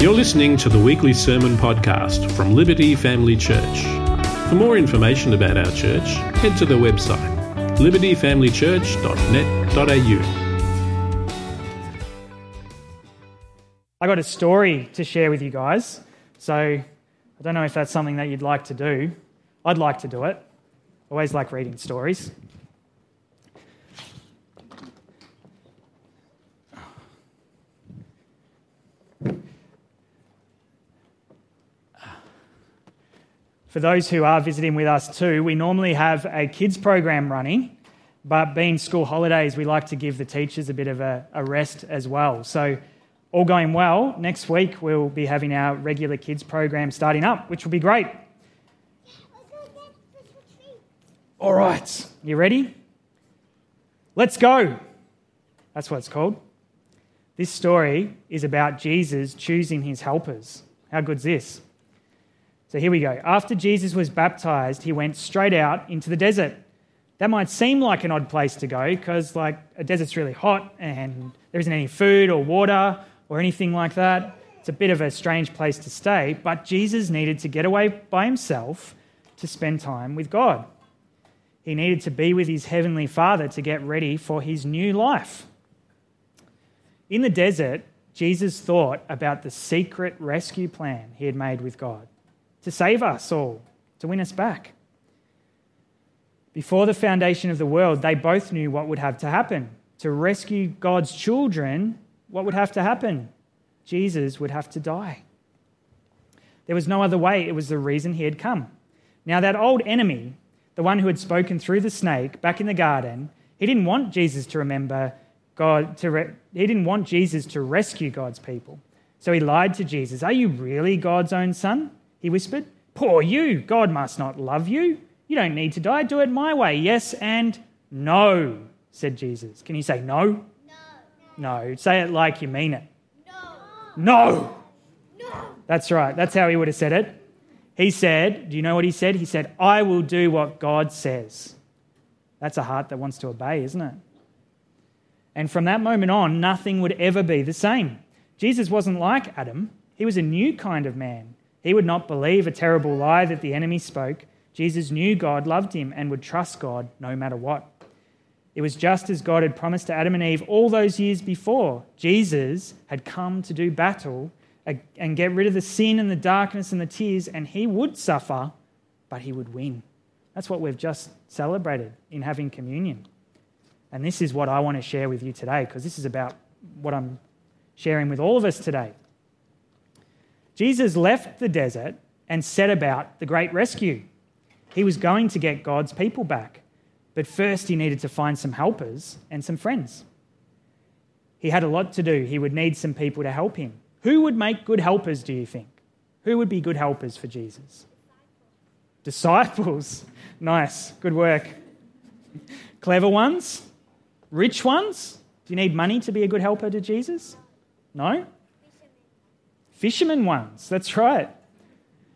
You're listening to the weekly sermon podcast from Liberty Family Church. For more information about our church, head to the website libertyfamilychurch.net.au. I got a story to share with you guys. So I don't know if that's something that you'd like to do. I'd like to do it. Always like reading stories. For those who are visiting with us too, we normally have a kids program running, but being school holidays, we like to give the teachers a bit of a, a rest as well. So, all going well, next week we'll be having our regular kids program starting up, which will be great. All right, you ready? Let's go. That's what it's called. This story is about Jesus choosing his helpers. How good's this? So here we go. After Jesus was baptized, he went straight out into the desert. That might seem like an odd place to go because, like, a desert's really hot and there isn't any food or water or anything like that. It's a bit of a strange place to stay, but Jesus needed to get away by himself to spend time with God. He needed to be with his heavenly Father to get ready for his new life. In the desert, Jesus thought about the secret rescue plan he had made with God to save us all, to win us back. Before the foundation of the world, they both knew what would have to happen. To rescue God's children, what would have to happen? Jesus would have to die. There was no other way. It was the reason he had come. Now, that old enemy, the one who had spoken through the snake back in the garden, he didn't want Jesus to remember God, to re- he didn't want Jesus to rescue God's people. So he lied to Jesus. Are you really God's own son? He whispered. Poor you! God must not love you. You don't need to die. Do it my way. Yes and no, said Jesus. Can you say no? No. No. Say it like you mean it. No. No. No. That's right. That's how he would have said it. He said, Do you know what he said? He said, I will do what God says. That's a heart that wants to obey, isn't it? And from that moment on, nothing would ever be the same. Jesus wasn't like Adam, he was a new kind of man. He would not believe a terrible lie that the enemy spoke. Jesus knew God loved him and would trust God no matter what. It was just as God had promised to Adam and Eve all those years before. Jesus had come to do battle and get rid of the sin and the darkness and the tears, and he would suffer, but he would win. That's what we've just celebrated in having communion. And this is what I want to share with you today, because this is about what I'm sharing with all of us today. Jesus left the desert and set about the great rescue. He was going to get God's people back, but first he needed to find some helpers and some friends. He had a lot to do. He would need some people to help him. Who would make good helpers, do you think? Who would be good helpers for Jesus? Disciples. Nice. Good work. Clever ones? Rich ones? Do you need money to be a good helper to Jesus? No? Fishermen ones, that's right.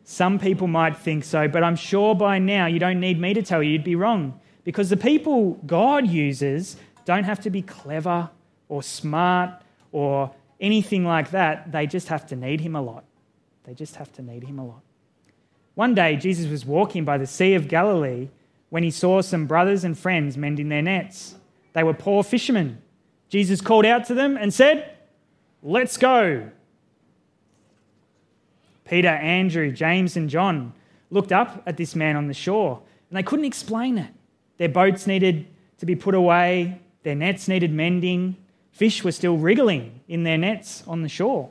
Some people might think so, but I'm sure by now you don't need me to tell you you'd be wrong. Because the people God uses don't have to be clever or smart or anything like that. They just have to need Him a lot. They just have to need Him a lot. One day, Jesus was walking by the Sea of Galilee when he saw some brothers and friends mending their nets. They were poor fishermen. Jesus called out to them and said, Let's go. Peter, Andrew, James, and John looked up at this man on the shore and they couldn't explain it. Their boats needed to be put away, their nets needed mending, fish were still wriggling in their nets on the shore.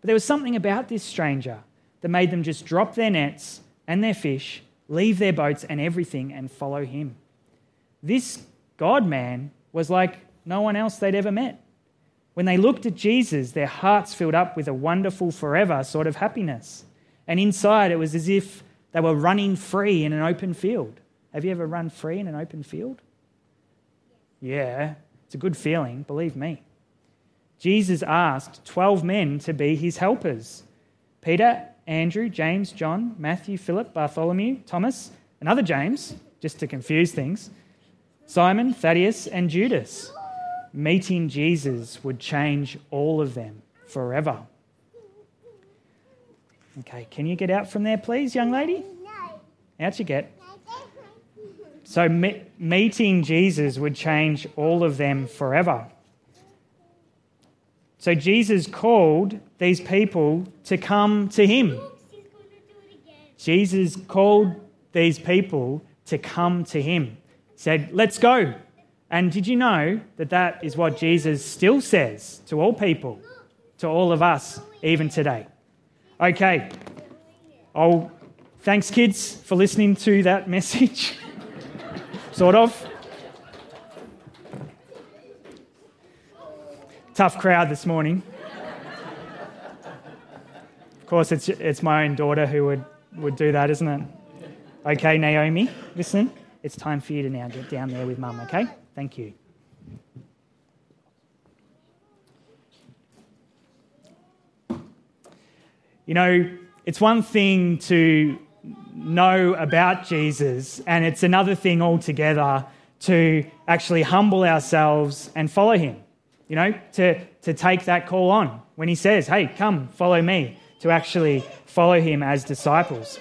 But there was something about this stranger that made them just drop their nets and their fish, leave their boats and everything, and follow him. This God man was like no one else they'd ever met. When they looked at Jesus, their hearts filled up with a wonderful forever sort of happiness. And inside, it was as if they were running free in an open field. Have you ever run free in an open field? Yeah, it's a good feeling, believe me. Jesus asked 12 men to be his helpers Peter, Andrew, James, John, Matthew, Philip, Bartholomew, Thomas, another James, just to confuse things, Simon, Thaddeus, and Judas meeting Jesus would change all of them forever. Okay, can you get out from there, please, young lady? Out you get. So, me- meeting Jesus would change all of them forever. So, Jesus called these people to come to him. Jesus called these people to come to him. Said, "Let's go." And did you know that that is what Jesus still says to all people, to all of us, even today? Okay. Oh, thanks, kids, for listening to that message. sort of. Tough crowd this morning. Of course, it's, it's my own daughter who would, would do that, isn't it? Okay, Naomi, listen. It's time for you to now get down there with mum, okay? Thank you. You know, it's one thing to know about Jesus, and it's another thing altogether to actually humble ourselves and follow him. You know, to, to take that call on when he says, Hey, come, follow me, to actually follow him as disciples.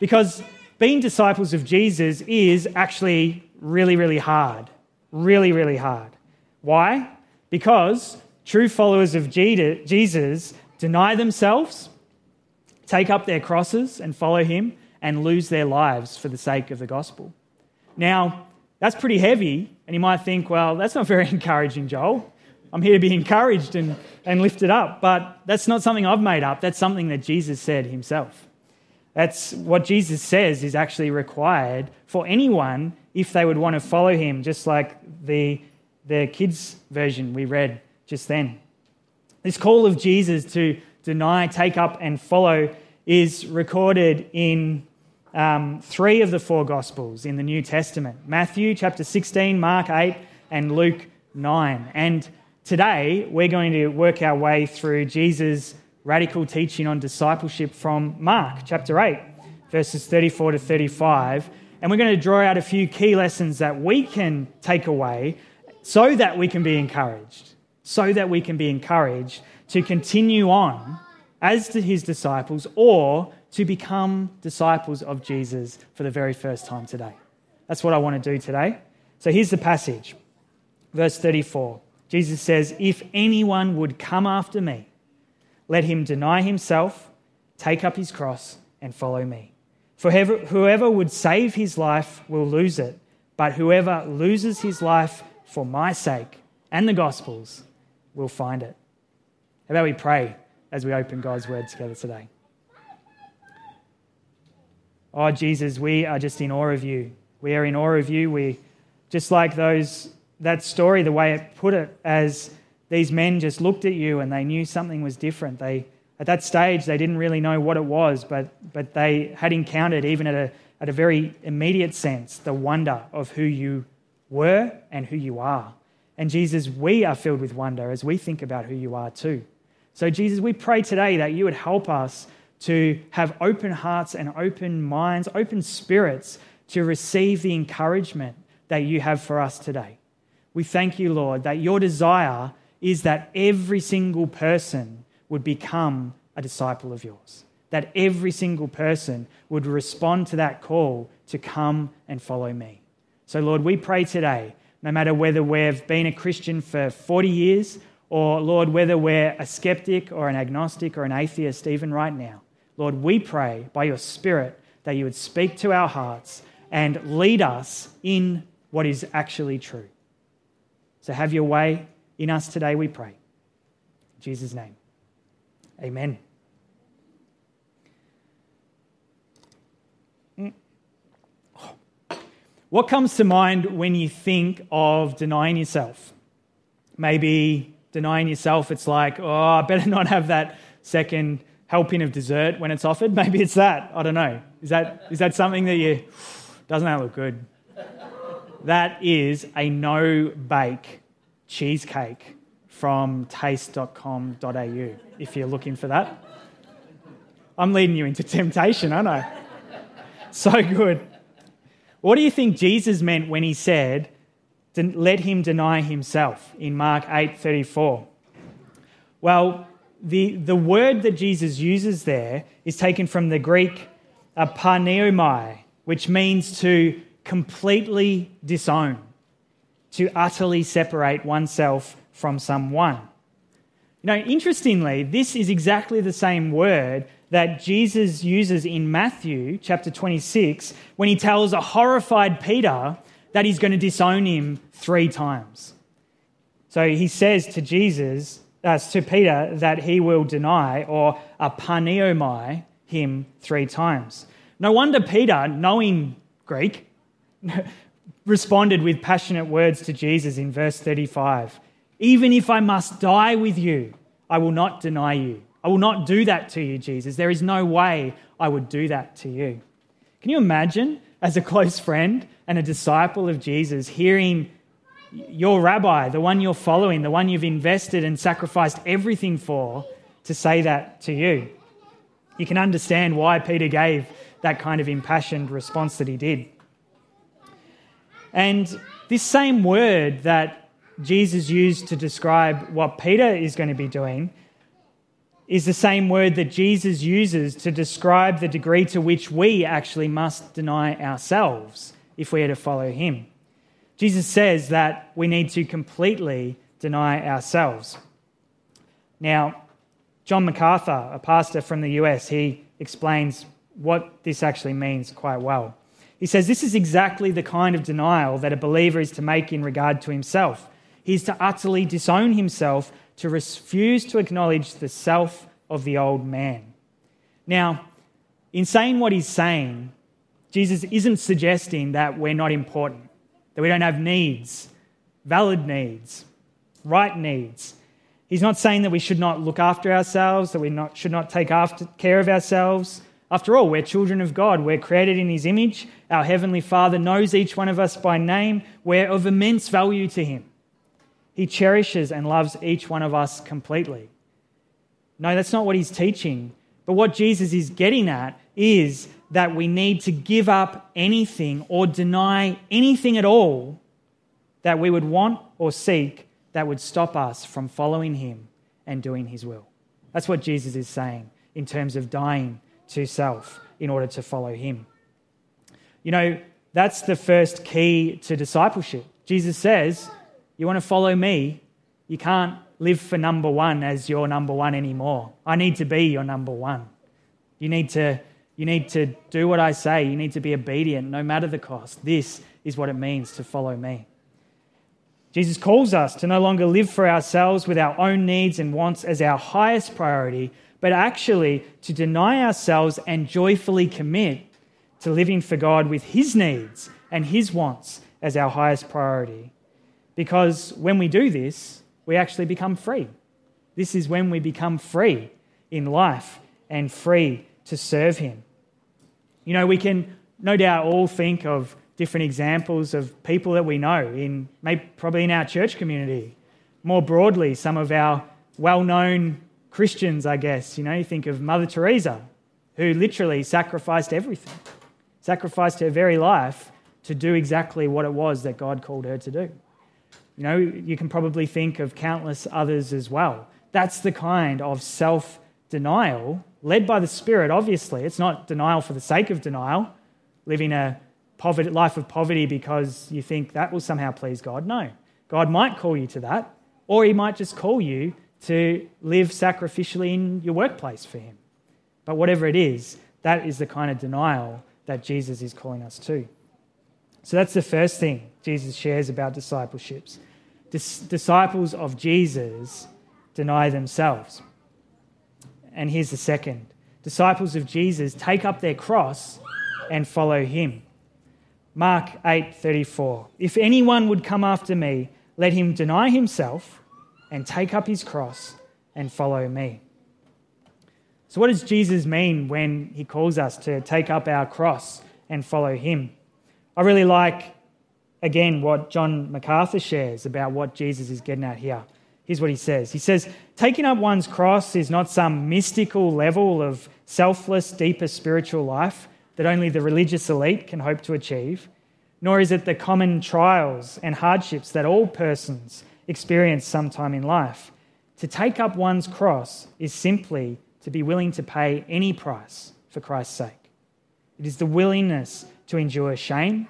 Because being disciples of Jesus is actually really, really hard. Really, really hard. Why? Because true followers of Jesus deny themselves, take up their crosses and follow him, and lose their lives for the sake of the gospel. Now, that's pretty heavy, and you might think, well, that's not very encouraging, Joel. I'm here to be encouraged and, and lifted up. But that's not something I've made up. That's something that Jesus said himself. That's what Jesus says is actually required for anyone if they would want to follow him, just like the, the kids' version we read just then. This call of Jesus to deny, take up, and follow is recorded in um, three of the four Gospels in the New Testament Matthew chapter 16, Mark 8, and Luke 9. And Today, we're going to work our way through Jesus' radical teaching on discipleship from Mark chapter 8, verses 34 to 35. And we're going to draw out a few key lessons that we can take away so that we can be encouraged, so that we can be encouraged to continue on as to his disciples or to become disciples of Jesus for the very first time today. That's what I want to do today. So here's the passage, verse 34. Jesus says, If anyone would come after me, let him deny himself, take up his cross, and follow me. For whoever would save his life will lose it, but whoever loses his life for my sake and the gospel's will find it. How about we pray as we open God's word together today? Oh, Jesus, we are just in awe of you. We are in awe of you. We, just like those that story, the way it put it, as these men just looked at you and they knew something was different. They, at that stage, they didn't really know what it was, but, but they had encountered, even at a, at a very immediate sense, the wonder of who you were and who you are. And Jesus, we are filled with wonder as we think about who you are too. So, Jesus, we pray today that you would help us to have open hearts and open minds, open spirits to receive the encouragement that you have for us today. We thank you, Lord, that your desire is that every single person would become a disciple of yours, that every single person would respond to that call to come and follow me. So, Lord, we pray today, no matter whether we've been a Christian for 40 years or, Lord, whether we're a skeptic or an agnostic or an atheist even right now, Lord, we pray by your Spirit that you would speak to our hearts and lead us in what is actually true. So have your way in us today, we pray. In Jesus' name. Amen. Mm. What comes to mind when you think of denying yourself? Maybe denying yourself, it's like, oh, I better not have that second helping of dessert when it's offered. Maybe it's that. I don't know. Is that, is that something that you, doesn't that look good? that is a no bake cheesecake from taste.com.au if you're looking for that. I'm leading you into temptation, aren't I? So good. What do you think Jesus meant when he said, let him deny himself in Mark 8:34? Well, the, the word that Jesus uses there is taken from the Greek uh, which means to completely disown, to utterly separate oneself from someone. Know, interestingly, this is exactly the same word that Jesus uses in Matthew chapter 26 when he tells a horrified Peter that he's going to disown him three times. So he says to Jesus, uh, to Peter, that he will deny or aparneomai him three times. No wonder Peter, knowing Greek, responded with passionate words to Jesus in verse 35 Even if I must die with you, I will not deny you. I will not do that to you, Jesus. There is no way I would do that to you. Can you imagine, as a close friend and a disciple of Jesus, hearing your rabbi, the one you're following, the one you've invested and sacrificed everything for, to say that to you? You can understand why Peter gave that kind of impassioned response that he did. And this same word that Jesus used to describe what Peter is going to be doing is the same word that Jesus uses to describe the degree to which we actually must deny ourselves if we are to follow him. Jesus says that we need to completely deny ourselves. Now, John MacArthur, a pastor from the US, he explains what this actually means quite well. He says this is exactly the kind of denial that a believer is to make in regard to himself. He is to utterly disown himself, to refuse to acknowledge the self of the old man. Now, in saying what he's saying, Jesus isn't suggesting that we're not important, that we don't have needs, valid needs, right needs. He's not saying that we should not look after ourselves, that we not, should not take after, care of ourselves, after all, we're children of God. We're created in His image. Our Heavenly Father knows each one of us by name. We're of immense value to Him. He cherishes and loves each one of us completely. No, that's not what He's teaching. But what Jesus is getting at is that we need to give up anything or deny anything at all that we would want or seek that would stop us from following Him and doing His will. That's what Jesus is saying in terms of dying to self in order to follow him. You know, that's the first key to discipleship. Jesus says, You want to follow me? You can't live for number one as your number one anymore. I need to be your number one. You need to, you need to do what I say. You need to be obedient no matter the cost. This is what it means to follow me. Jesus calls us to no longer live for ourselves with our own needs and wants as our highest priority, but actually to deny ourselves and joyfully commit to living for God with His needs and His wants as our highest priority. Because when we do this, we actually become free. This is when we become free in life and free to serve Him. You know, we can no doubt all think of different examples of people that we know in maybe probably in our church community. More broadly, some of our well-known Christians, I guess. You know, you think of Mother Teresa, who literally sacrificed everything, sacrificed her very life to do exactly what it was that God called her to do. You know, you can probably think of countless others as well. That's the kind of self denial led by the Spirit, obviously. It's not denial for the sake of denial, living a poverty, life of poverty because you think that will somehow please God. No. God might call you to that, or He might just call you to live sacrificially in your workplace for Him. But whatever it is, that is the kind of denial that Jesus is calling us to. So that's the first thing Jesus shares about discipleships. Dis- disciples of Jesus deny themselves. And here's the second disciples of Jesus take up their cross and follow him. Mark 8:34 If anyone would come after me let him deny himself and take up his cross and follow me. So, what does Jesus mean when he calls us to take up our cross and follow him? I really like, again, what John MacArthur shares about what Jesus is getting at here. Here's what he says He says, Taking up one's cross is not some mystical level of selfless, deeper spiritual life that only the religious elite can hope to achieve, nor is it the common trials and hardships that all persons experience sometime in life. To take up one's cross is simply to be willing to pay any price for Christ's sake. It is the willingness to endure shame,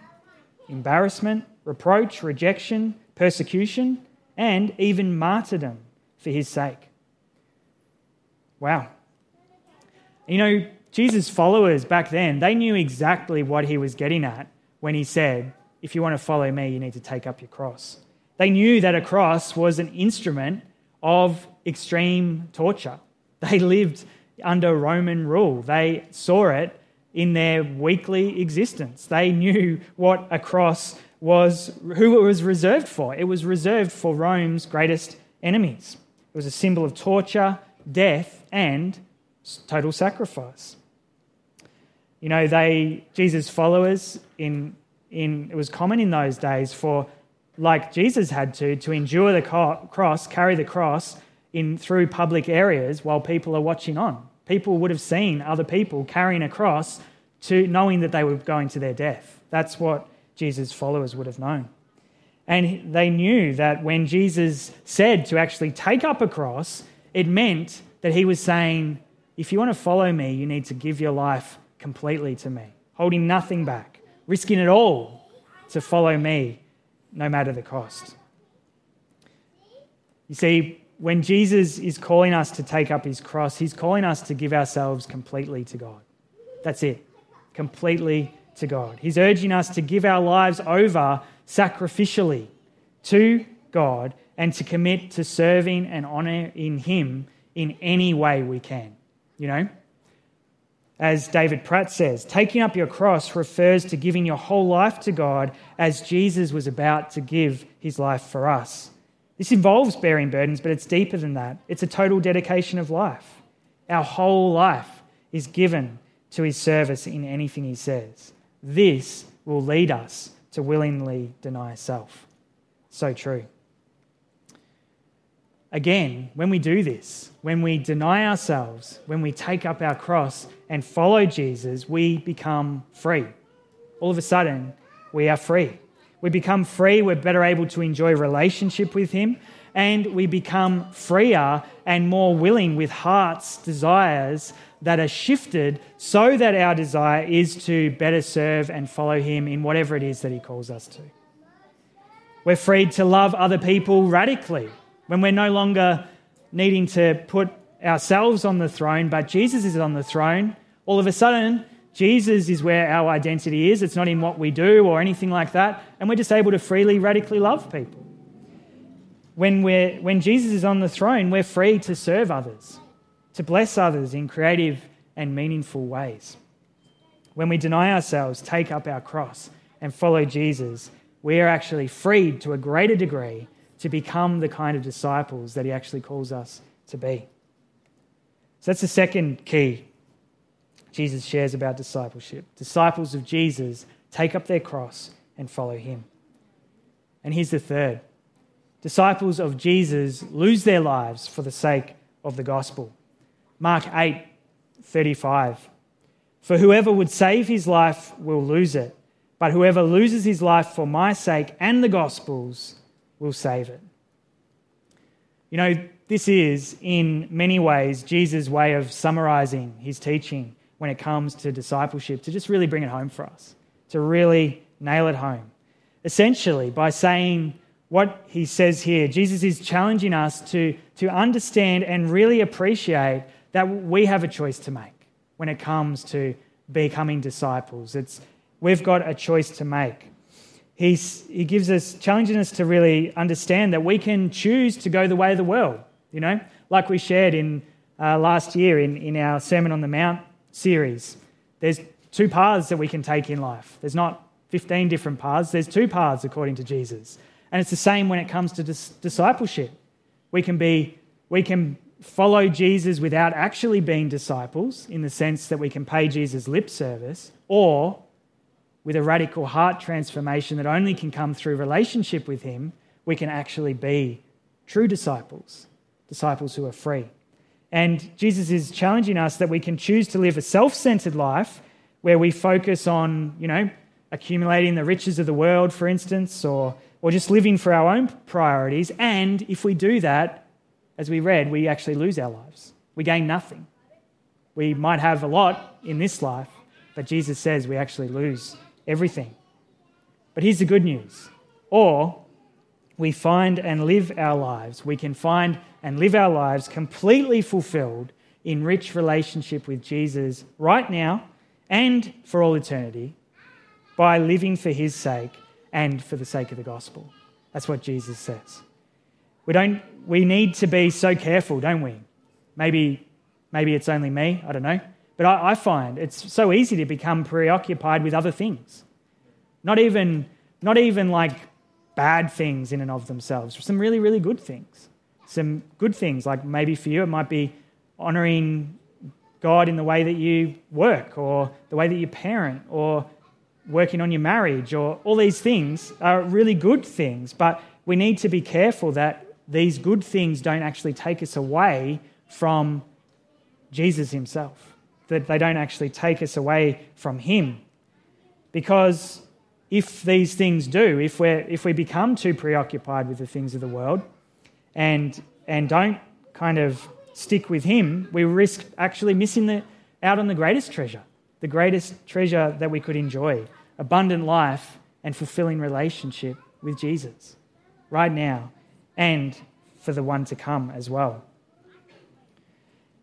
embarrassment, reproach, rejection, persecution, and even martyrdom for his sake. Wow. You know, Jesus' followers back then, they knew exactly what he was getting at when he said, If you want to follow me, you need to take up your cross. They knew that a cross was an instrument of extreme torture. They lived under Roman rule, they saw it in their weekly existence. They knew what a cross was, who it was reserved for. It was reserved for Rome's greatest enemies. It was a symbol of torture, death, and total sacrifice. You know, they Jesus' followers in in it was common in those days for like Jesus had to to endure the cross, carry the cross in through public areas while people are watching on. People would have seen other people carrying a cross to knowing that they were going to their death. That's what Jesus' followers would have known. And they knew that when Jesus said to actually take up a cross, it meant that he was saying, if you want to follow me, you need to give your life completely to me, holding nothing back, risking it all to follow me, no matter the cost. You see, when Jesus is calling us to take up his cross, he's calling us to give ourselves completely to God. That's it, completely to God. He's urging us to give our lives over sacrificially to God and to commit to serving and honoring Him in any way we can. You know? As David Pratt says, taking up your cross refers to giving your whole life to God as Jesus was about to give his life for us. This involves bearing burdens, but it's deeper than that. It's a total dedication of life. Our whole life is given to his service in anything he says. This will lead us to willingly deny self. So true. Again, when we do this, when we deny ourselves, when we take up our cross and follow Jesus, we become free. All of a sudden, we are free. We become free, we're better able to enjoy relationship with Him, and we become freer and more willing with heart's desires that are shifted so that our desire is to better serve and follow Him in whatever it is that He calls us to. We're freed to love other people radically when we're no longer needing to put ourselves on the throne, but Jesus is on the throne, all of a sudden, Jesus is where our identity is. It's not in what we do or anything like that. And we're just able to freely, radically love people. When, we're, when Jesus is on the throne, we're free to serve others, to bless others in creative and meaningful ways. When we deny ourselves, take up our cross, and follow Jesus, we are actually freed to a greater degree to become the kind of disciples that he actually calls us to be. So that's the second key Jesus shares about discipleship. Disciples of Jesus take up their cross and follow him. And here's the third disciples of Jesus lose their lives for the sake of the gospel. Mark 8 35. For whoever would save his life will lose it, but whoever loses his life for my sake and the gospel's will save it. You know, this is, in many ways, Jesus' way of summarizing his teaching when it comes to discipleship, to just really bring it home for us, to really nail it home. Essentially, by saying what he says here, Jesus is challenging us to, to understand and really appreciate that we have a choice to make when it comes to becoming disciples. It's, we've got a choice to make he's, he gives us, challenging us to really understand that we can choose to go the way of the world, you know, like we shared in uh, last year in, in our Sermon on the Mount series. There's two paths that we can take in life. There's not 15 different paths, there's two paths according to Jesus. And it's the same when it comes to dis- discipleship. We can be, we can follow Jesus without actually being disciples in the sense that we can pay Jesus lip service, or with a radical heart transformation that only can come through relationship with Him, we can actually be true disciples, disciples who are free. And Jesus is challenging us that we can choose to live a self centered life where we focus on, you know, accumulating the riches of the world, for instance, or, or just living for our own priorities. And if we do that, as we read, we actually lose our lives. We gain nothing. We might have a lot in this life, but Jesus says we actually lose everything. But here's the good news. Or we find and live our lives. We can find and live our lives completely fulfilled in rich relationship with Jesus right now and for all eternity by living for his sake and for the sake of the gospel. That's what Jesus says. We, don't, we need to be so careful, don't we? Maybe, maybe it's only me, I don't know. But I, I find it's so easy to become preoccupied with other things. Not even, not even like bad things in and of themselves, some really, really good things. Some good things, like maybe for you, it might be honoring God in the way that you work or the way that you parent or working on your marriage or all these things are really good things, but we need to be careful that these good things don't actually take us away from Jesus himself, that they don't actually take us away from him. Because if these things do, if, we if we become too preoccupied with the things of the world and, and don't kind of stick with him, we risk actually missing the, out on the greatest treasure, the greatest treasure that we could enjoy abundant life and fulfilling relationship with Jesus right now and for the one to come as well.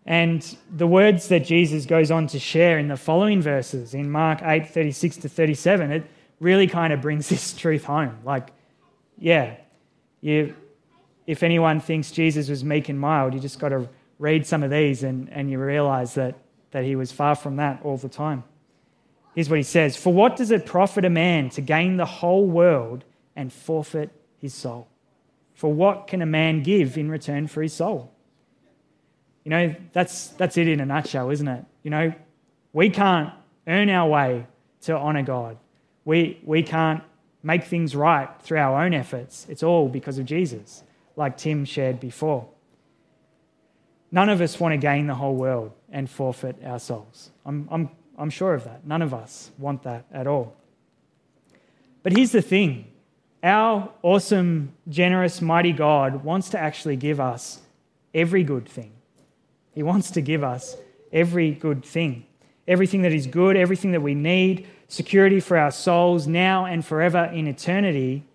And the words that Jesus goes on to share in the following verses in Mark 8 36 to 37, it really kind of brings this truth home. Like, yeah, you, if anyone thinks Jesus was meek and mild, you just got to read some of these and, and you realize that, that he was far from that all the time. Here's what he says For what does it profit a man to gain the whole world and forfeit his soul? For what can a man give in return for his soul? You know, that's, that's it in a nutshell, isn't it? You know, we can't earn our way to honour God. We, we can't make things right through our own efforts. It's all because of Jesus, like Tim shared before. None of us want to gain the whole world and forfeit our souls. I'm, I'm, I'm sure of that. None of us want that at all. But here's the thing our awesome, generous, mighty God wants to actually give us every good thing. He wants to give us every good thing. Everything that is good, everything that we need, security for our souls now and forever in eternity.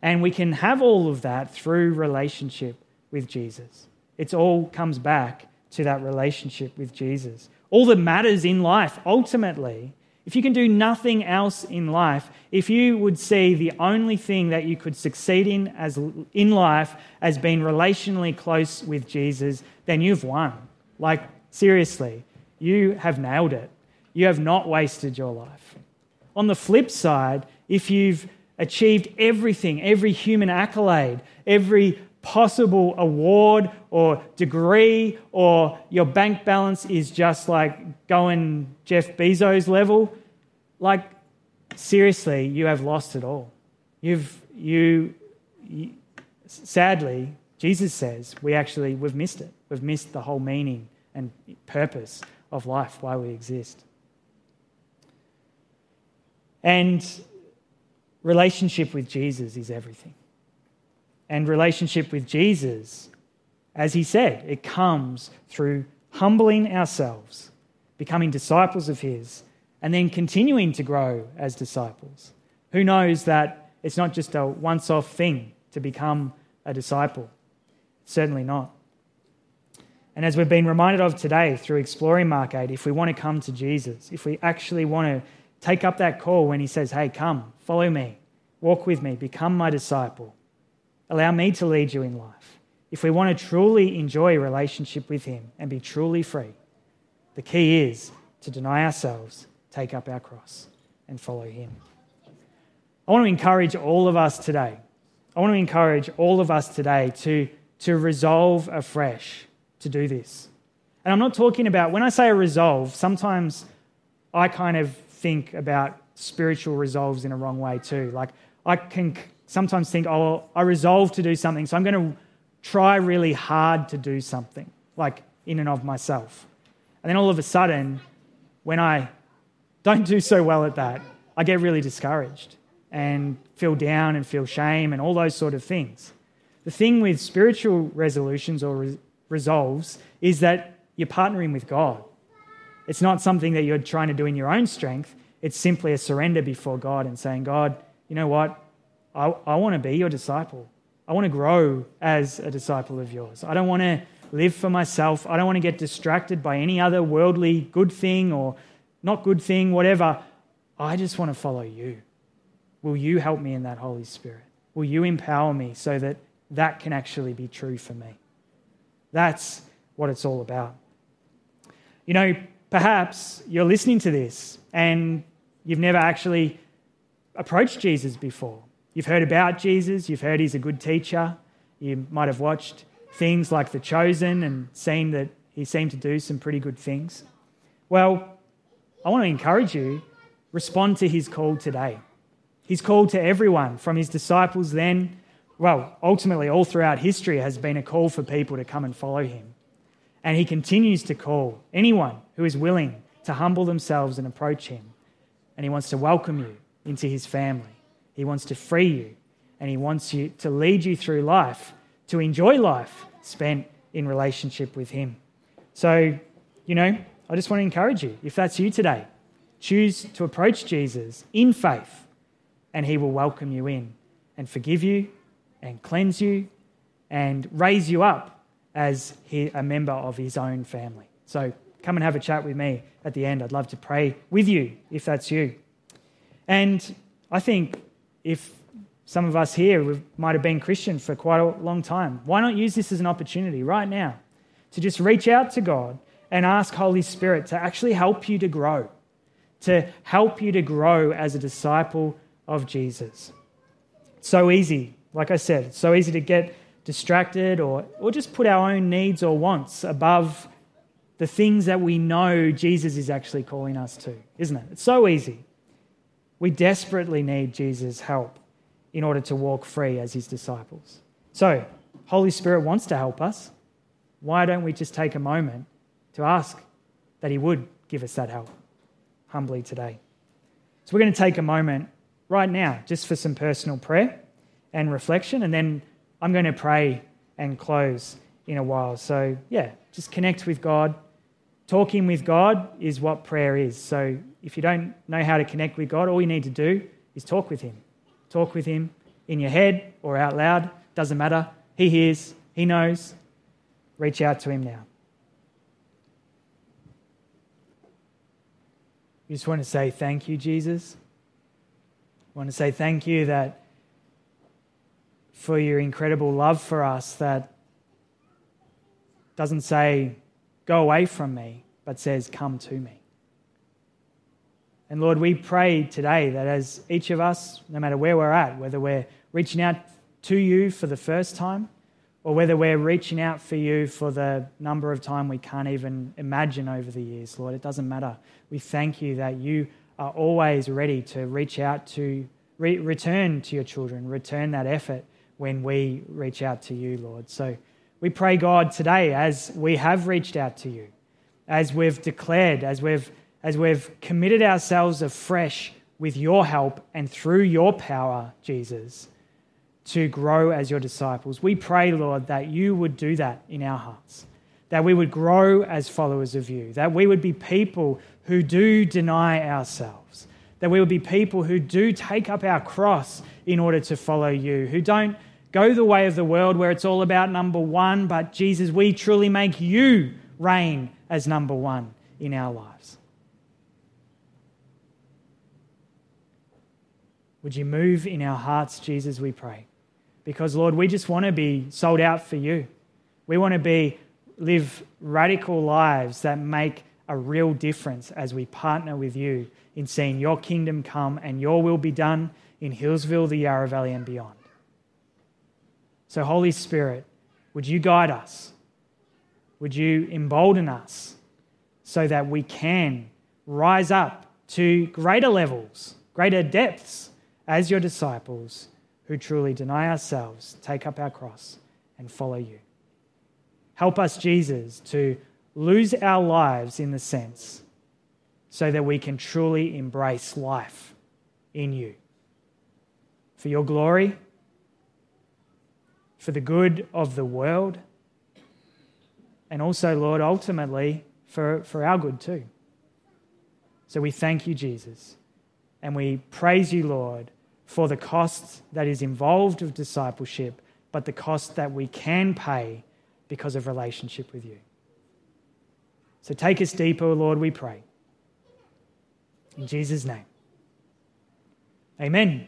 And we can have all of that through relationship with Jesus. It all comes back to that relationship with Jesus. All that matters in life, ultimately, if you can do nothing else in life, if you would see the only thing that you could succeed in as in life as being relationally close with Jesus, then you've won. Like seriously, you have nailed it. You have not wasted your life. On the flip side, if you've achieved everything, every human accolade, every possible award or degree, or your bank balance is just like going Jeff Bezos level, like seriously, you have lost it all. You've, you, you, sadly, Jesus says we actually, we've missed it. We've missed the whole meaning and purpose of life, why we exist. And relationship with Jesus is everything and relationship with Jesus, as he said, it comes through humbling ourselves, becoming disciples of his, and then continuing to grow as disciples. Who knows that it's not just a once off thing to become a disciple? Certainly not. And as we've been reminded of today through exploring Mark 8, if we want to come to Jesus, if we actually want to take up that call when he says, Hey, come, follow me, walk with me, become my disciple, Allow me to lead you in life. If we want to truly enjoy a relationship with Him and be truly free, the key is to deny ourselves, take up our cross, and follow Him. I want to encourage all of us today. I want to encourage all of us today to, to resolve afresh to do this. And I'm not talking about, when I say a resolve, sometimes I kind of think about spiritual resolves in a wrong way too. Like, I can sometimes think, oh, I resolve to do something, so I'm going to try really hard to do something, like in and of myself. And then all of a sudden, when I don't do so well at that, I get really discouraged and feel down and feel shame and all those sort of things. The thing with spiritual resolutions or resolves is that you're partnering with God. It's not something that you're trying to do in your own strength. It's simply a surrender before God and saying, God, you know what? I, I want to be your disciple. I want to grow as a disciple of yours. I don't want to live for myself. I don't want to get distracted by any other worldly good thing or not good thing, whatever. I just want to follow you. Will you help me in that, Holy Spirit? Will you empower me so that that can actually be true for me? That's what it's all about. You know, perhaps you're listening to this and you've never actually approached Jesus before. You've heard about Jesus, you've heard he's a good teacher, you might have watched things like The Chosen and seen that he seemed to do some pretty good things. Well, I want to encourage you respond to his call today. He's called to everyone, from his disciples then, well, ultimately, all throughout history has been a call for people to come and follow him. And he continues to call anyone who is willing to humble themselves and approach him. And he wants to welcome you into his family. He wants to free you and He wants you to lead you through life, to enjoy life spent in relationship with Him. So, you know, I just want to encourage you if that's you today, choose to approach Jesus in faith, and He will welcome you in and forgive you and cleanse you and raise you up as a member of His own family. So, come and have a chat with me at the end. I'd love to pray with you if that's you. And I think if some of us here might have been Christian for quite a long time, why not use this as an opportunity right now to just reach out to God and ask Holy Spirit to actually help you to grow, to help you to grow as a disciple of Jesus? It's so easy, like I said, it's so easy to get distracted or, or just put our own needs or wants above the things that we know Jesus is actually calling us to, isn't it? It's so easy. We desperately need Jesus' help in order to walk free as his disciples. So, Holy Spirit wants to help us. Why don't we just take a moment to ask that he would give us that help humbly today? So, we're going to take a moment right now just for some personal prayer and reflection, and then I'm going to pray and close in a while. So, yeah, just connect with God. Talking with God is what prayer is. So, if you don't know how to connect with God, all you need to do is talk with Him. Talk with Him in your head or out loud, doesn't matter. He hears, He knows. Reach out to Him now. You just want to say thank you, Jesus. I want to say thank you that for your incredible love for us that doesn't say, go away from me, but says, come to me. And Lord, we pray today that as each of us, no matter where we're at, whether we're reaching out to you for the first time or whether we're reaching out for you for the number of time we can't even imagine over the years, Lord, it doesn't matter. We thank you that you are always ready to reach out to, re- return to your children, return that effort when we reach out to you, Lord. So we pray, God, today as we have reached out to you, as we've declared, as we've as we've committed ourselves afresh with your help and through your power, Jesus, to grow as your disciples. We pray, Lord, that you would do that in our hearts, that we would grow as followers of you, that we would be people who do deny ourselves, that we would be people who do take up our cross in order to follow you, who don't go the way of the world where it's all about number one, but Jesus, we truly make you reign as number one in our lives. Would you move in our hearts, Jesus, we pray? Because, Lord, we just want to be sold out for you. We want to be live radical lives that make a real difference as we partner with you in seeing your kingdom come and your will be done in Healesville, the Yarra Valley, and beyond. So, Holy Spirit, would you guide us? Would you embolden us so that we can rise up to greater levels, greater depths as your disciples who truly deny ourselves, take up our cross, and follow you. Help us, Jesus, to lose our lives in the sense so that we can truly embrace life in you. For your glory, for the good of the world, and also, Lord, ultimately for, for our good too. So we thank you, Jesus, and we praise you, Lord, for the cost that is involved with discipleship, but the cost that we can pay because of relationship with you. So take us deeper, Lord, we pray. In Jesus' name. Amen.